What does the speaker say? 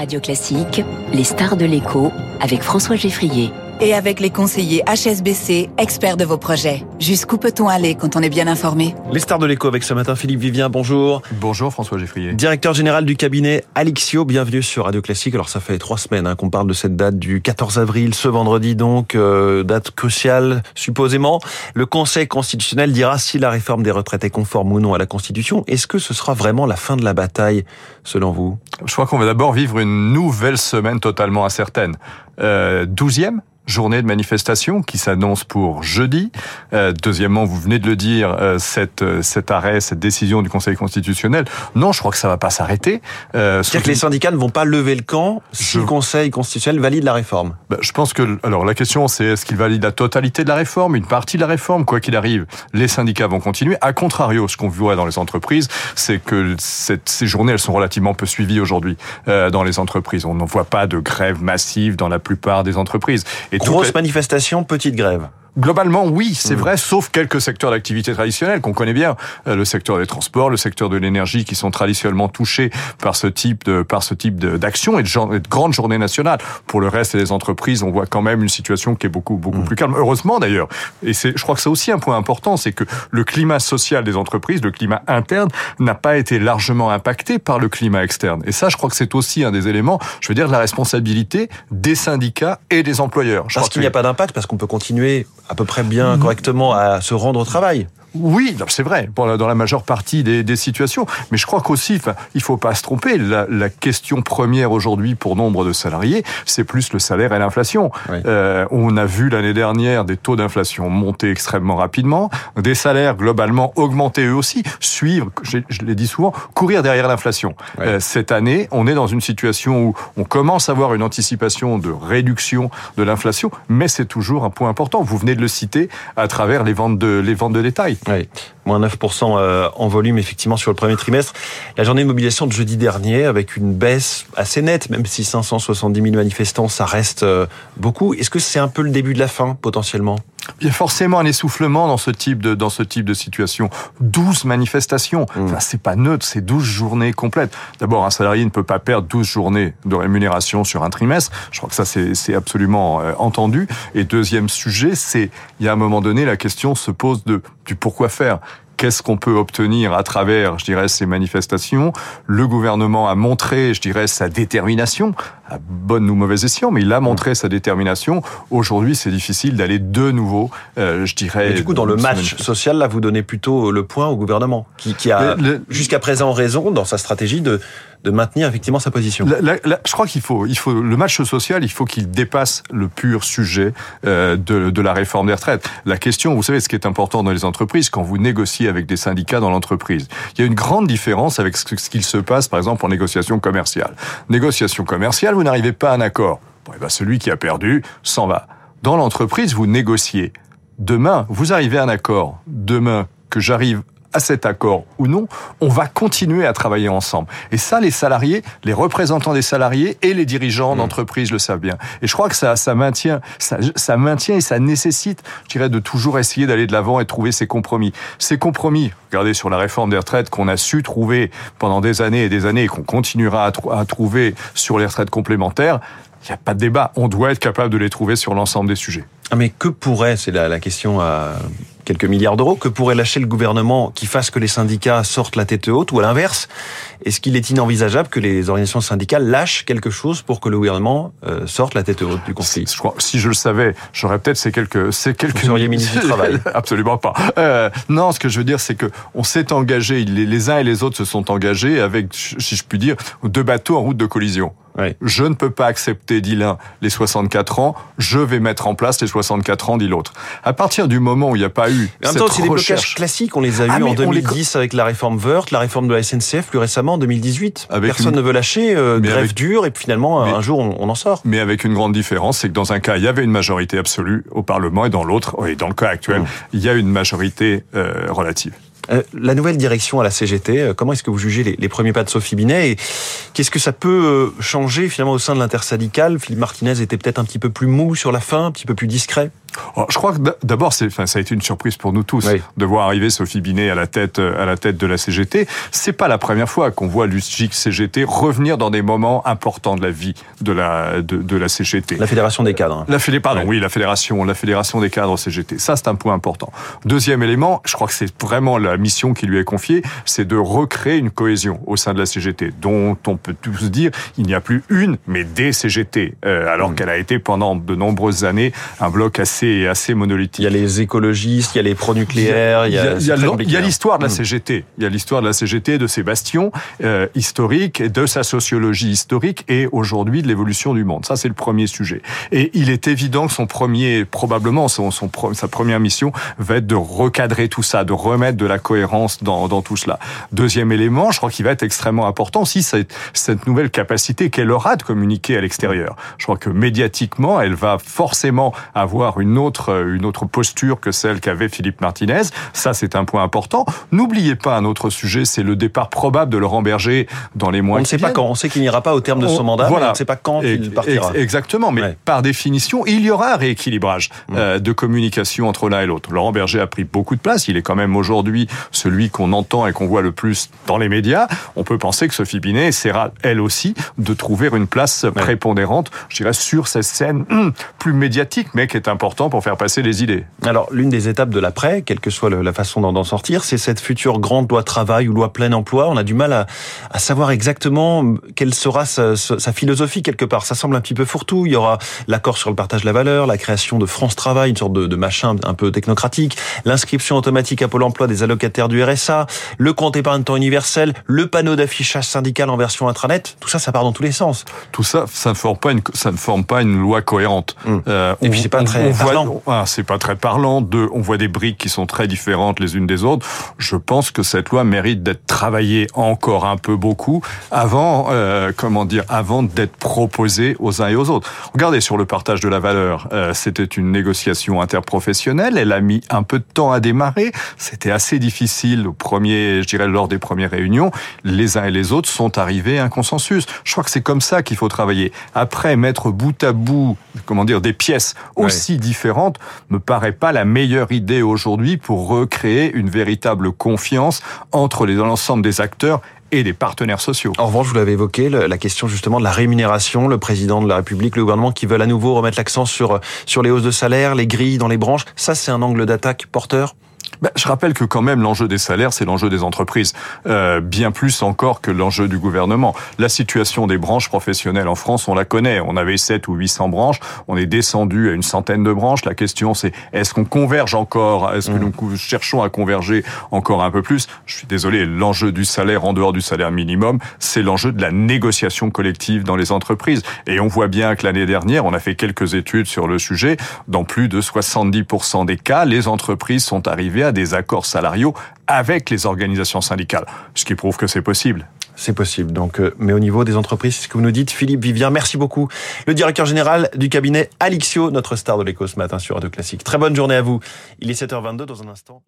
Radio Classique, les stars de l'écho avec François Geffrier et avec les conseillers HSBC, experts de vos projets. Jusqu'où peut-on aller quand on est bien informé? Les stars de l'écho avec ce matin Philippe Vivien, bonjour. Bonjour François Geffrier. Directeur général du cabinet Alixio, bienvenue sur Radio Classique. Alors ça fait trois semaines hein, qu'on parle de cette date du 14 avril, ce vendredi donc, euh, date cruciale supposément. Le Conseil constitutionnel dira si la réforme des retraites est conforme ou non à la Constitution. Est-ce que ce sera vraiment la fin de la bataille selon vous? Je crois qu'on va d'abord vivre une nouvelle semaine totalement incertaine. Euh, douzième? Journée de manifestation qui s'annonce pour jeudi. Euh, deuxièmement, vous venez de le dire, euh, cette, euh, cet arrêt, cette décision du Conseil constitutionnel, non, je crois que ça va pas s'arrêter. C'est-à-dire que les syndicats ne vont pas lever le camp si je... le Conseil constitutionnel valide la réforme ben, Je pense que, alors la question c'est est-ce qu'il valide la totalité de la réforme, une partie de la réforme, quoi qu'il arrive, les syndicats vont continuer. A contrario, ce qu'on voit dans les entreprises, c'est que cette, ces journées, elles sont relativement peu suivies aujourd'hui dans les entreprises. On n'en voit pas de grève massive dans la plupart des entreprises. Et Grosse manifestation, petite grève. Globalement, oui, c'est mmh. vrai, sauf quelques secteurs d'activité traditionnels qu'on connaît bien, euh, le secteur des transports, le secteur de l'énergie, qui sont traditionnellement touchés par ce type de par ce type d'action et, de, de grandes journées nationales. Pour le reste des entreprises, on voit quand même une situation qui est beaucoup beaucoup mmh. plus calme. Heureusement d'ailleurs, et c'est, je crois que c'est aussi un point important, c'est que le climat social des entreprises, le climat interne, n'a pas été largement impacté par le climat externe. Et ça, je crois que c'est aussi un des éléments, je veux dire, de la responsabilité des syndicats et des employeurs. Je parce qu'il n'y a pas d'impact, parce qu'on peut continuer à peu près bien, correctement à se rendre au travail. Oui, c'est vrai, dans la majeure partie des, des situations. Mais je crois qu'aussi, enfin, il faut pas se tromper. La, la question première aujourd'hui pour nombre de salariés, c'est plus le salaire et l'inflation. Oui. Euh, on a vu l'année dernière des taux d'inflation monter extrêmement rapidement, des salaires globalement augmenter eux aussi, suivre, je, je l'ai dit souvent, courir derrière l'inflation. Oui. Euh, cette année, on est dans une situation où on commence à avoir une anticipation de réduction de l'inflation, mais c'est toujours un point important. Vous venez de le citer à travers les ventes de les ventes de détail. Oui, moins 9% euh, en volume effectivement sur le premier trimestre. La journée de mobilisation de jeudi dernier avec une baisse assez nette, même si 570 000 manifestants, ça reste euh, beaucoup. Est-ce que c'est un peu le début de la fin potentiellement? Il y a forcément un essoufflement dans ce type de, dans ce type de situation. 12 manifestations. Mmh. Enfin, c'est pas neutre, c'est 12 journées complètes. D'abord, un salarié ne peut pas perdre 12 journées de rémunération sur un trimestre. Je crois que ça, c'est absolument euh, entendu. Et deuxième sujet, c'est, il y a un moment donné, la question se pose de, du pourquoi faire qu'est-ce qu'on peut obtenir à travers, je dirais, ces manifestations? Le gouvernement a montré, je dirais, sa détermination, à bonne ou mauvaise escient, mais il a montré sa détermination. Aujourd'hui, c'est difficile d'aller de nouveau, euh, je dirais. Mais du coup, dans le match social, là, vous donnez plutôt le point au gouvernement, qui, qui a jusqu'à présent raison dans sa stratégie de de maintenir effectivement sa position. La, la, la, je crois qu'il faut, il faut le match social, il faut qu'il dépasse le pur sujet euh, de, de la réforme des retraites. La question, vous savez, ce qui est important dans les entreprises, quand vous négociez avec des syndicats dans l'entreprise, il y a une grande différence avec ce, ce qu'il se passe, par exemple, en négociation commerciale. Négociation commerciale, vous n'arrivez pas à un accord. Et ben celui qui a perdu s'en va. Dans l'entreprise, vous négociez. Demain, vous arrivez à un accord. Demain, que j'arrive à cet accord ou non, on va continuer à travailler ensemble. Et ça, les salariés, les représentants des salariés et les dirigeants mmh. d'entreprise le savent bien. Et je crois que ça, ça maintient, ça, ça maintient et ça nécessite, je dirais, de toujours essayer d'aller de l'avant et trouver ces compromis. Ces compromis, regardez sur la réforme des retraites qu'on a su trouver pendant des années et des années et qu'on continuera à, tr à trouver sur les retraites complémentaires, il n'y a pas de débat. On doit être capable de les trouver sur l'ensemble des sujets. Ah mais que pourrait, c'est la, la, question à quelques milliards d'euros, que pourrait lâcher le gouvernement qui fasse que les syndicats sortent la tête haute ou à l'inverse Est-ce qu'il est inenvisageable que les organisations syndicales lâchent quelque chose pour que le gouvernement euh, sorte la tête haute du conflit? Je crois, Si je le savais, j'aurais peut-être ces quelques... Ces quelques... Vous seriez ministre du Travail Absolument pas. Euh, non, ce que je veux dire, c'est que on s'est engagé, les, les uns et les autres se sont engagés avec, si je puis dire, deux bateaux en route de collision. Oui. Je ne peux pas accepter, dit l'un, les 64 ans, je vais mettre en place les 64 ans, dit l'autre. À partir du moment où il n'y a pas eu en même temps, c'est des blocages classiques, on les a ah, eu en 2010 les... avec la réforme Wörth, la réforme de la SNCF plus récemment en 2018. Avec Personne une... ne veut lâcher, euh, grève avec... dure, et puis finalement, mais... un jour, on, on, en sort. Mais avec une grande différence, c'est que dans un cas, il y avait une majorité absolue au Parlement, et dans l'autre, et dans le cas actuel, mmh. il y a une majorité euh, relative. Euh, la nouvelle direction à la CGT, euh, comment est-ce que vous jugez les, premiers pas de Sophie Binet et qu'est-ce que ça peut euh, changer finalement au sein de l'intersyndicale? Philippe Martinez était peut-être un petit peu plus mou sur la fin, un petit peu plus discret? Je crois que d'abord, ça a été une surprise pour nous tous de voir arriver Sophie Binet à la tête, à la tête de la CGT. C'est pas la première fois qu'on voit l'USGIC CGT revenir dans des moments importants de la vie de la, de, de la CGT. La Fédération des cadres. La Fédé, pardon, oui, la Fédération, la Fédération des cadres CGT. Ça, c'est un point important. Deuxième élément, je crois que c'est vraiment la mission qui lui est confiée, c'est de recréer une cohésion au sein de la CGT, dont on peut tous dire, il n'y a plus une, mais des CGT, euh, alors mmh. qu'elle a été pendant de nombreuses années un bloc assez assez, monolithique. Il y a les écologistes, il y a les pro-nucléaires, il y a, il y a l'histoire de la CGT. Il y a l'histoire de la CGT, de ses bastions euh, historiques, de sa sociologie historique et aujourd'hui de l'évolution du monde. Ça, c'est le premier sujet. Et il est évident que son premier, probablement son, son, sa première mission va être de recadrer tout ça, de remettre de la cohérence dans, dans tout cela. Deuxième élément, je crois qu'il va être extrêmement important aussi cette, cette nouvelle capacité qu'elle aura de communiquer à l'extérieur. Je crois que médiatiquement, elle va forcément avoir une autre, euh, une autre posture que celle qu'avait Philippe Martinez. Ça, c'est un point important. N'oubliez pas un autre sujet, c'est le départ probable de Laurent Berger dans les mois On ne sait pas quand. On sait qu'il n'ira pas au terme de son mandat. Voilà. on ne sait pas quand il partira. Exactement. Mais par définition, il y aura un rééquilibrage euh, de communication entre l'un et l'autre. Laurent Berger a pris beaucoup de place. Il est quand même aujourd'hui celui qu'on entend et qu'on voit le plus dans les médias. On peut penser que Sophie Binet essaiera, elle aussi, de trouver une place prépondérante, je dirais, sur cette scène hum, plus médiatique, mais qui est important pour faire passer les idées. Alors, l'une des étapes de l'après, quelle que soit la façon d'en sortir, c'est cette future grande loi travail ou loi plein emploi. On a du mal à, à savoir exactement quelle sera sa, sa, philosophie quelque part. Ça semble un petit peu fourre-tout. Il y aura l'accord sur le partage de la valeur, la création de France Travail, une sorte de, de machin un peu technocratique, l'inscription automatique à Pôle emploi des allocataires du RSA, le compte épargne temps universel, le panneau d'affichage syndical en version intranet. Tout ça, ça part dans tous les sens. Tout ça, ça ne forme pas une, ça ne forme pas une loi cohérente. Hum. Euh, Et puis c'est pas très parlant. Ah, c'est pas très parlant. Deux, on voit des briques qui sont très différentes les unes des autres. Je pense que cette loi mérite d'être travaillée encore un peu beaucoup avant, euh, comment dire, avant d'être proposée aux uns et aux autres. Regardez sur le partage de la valeur. Euh, c'était une négociation interprofessionnelle. Elle a mis un peu de temps à démarrer. C'était assez difficile au premier, je dirais, lors des premières réunions. Les uns et les autres sont arrivés à un consensus. Je crois que c'est comme ça qu'il faut travailler. Après, mettre bout à bout, comment dire, des pièces aussi différentes me paraît pas la meilleure idée aujourd'hui pour recréer une véritable confiance entre l'ensemble des acteurs et des partenaires sociaux. En revanche, vous l'avez évoqué, la question justement de la rémunération, le président de la République, le gouvernement qui veulent à nouveau remettre l'accent sur, sur les hausses de salaire, les grilles dans les branches, ça c'est un angle d'attaque porteur? Ben, je rappelle que quand même l'enjeu des salaires, c'est l'enjeu des entreprises, euh, bien plus encore que l'enjeu du gouvernement. La situation des branches professionnelles en France, on la connaît. On avait 7 ou 800 branches, on est descendu à une centaine de branches. La question, c'est est-ce qu'on converge encore? Est-ce que mmh. nous cherchons à converger encore un peu plus? Je suis désolé, l'enjeu du salaire en dehors du salaire minimum, c'est l'enjeu de la négociation collective dans les entreprises. Et on voit bien que l'année dernière, on a fait quelques études sur le sujet. Dans plus de 70% des cas, les entreprises sont arrivées à des accords salariaux avec les organisations syndicales, ce qui prouve que c'est possible. C'est possible. Donc, euh, mais au niveau des entreprises, c'est ce que vous nous dites, Philippe Vivien. Merci beaucoup. Le directeur général du cabinet Alixio, notre star de l'écho ce matin sur Radio Classique. Très bonne journée à vous. Il est 7h22 dans un instant.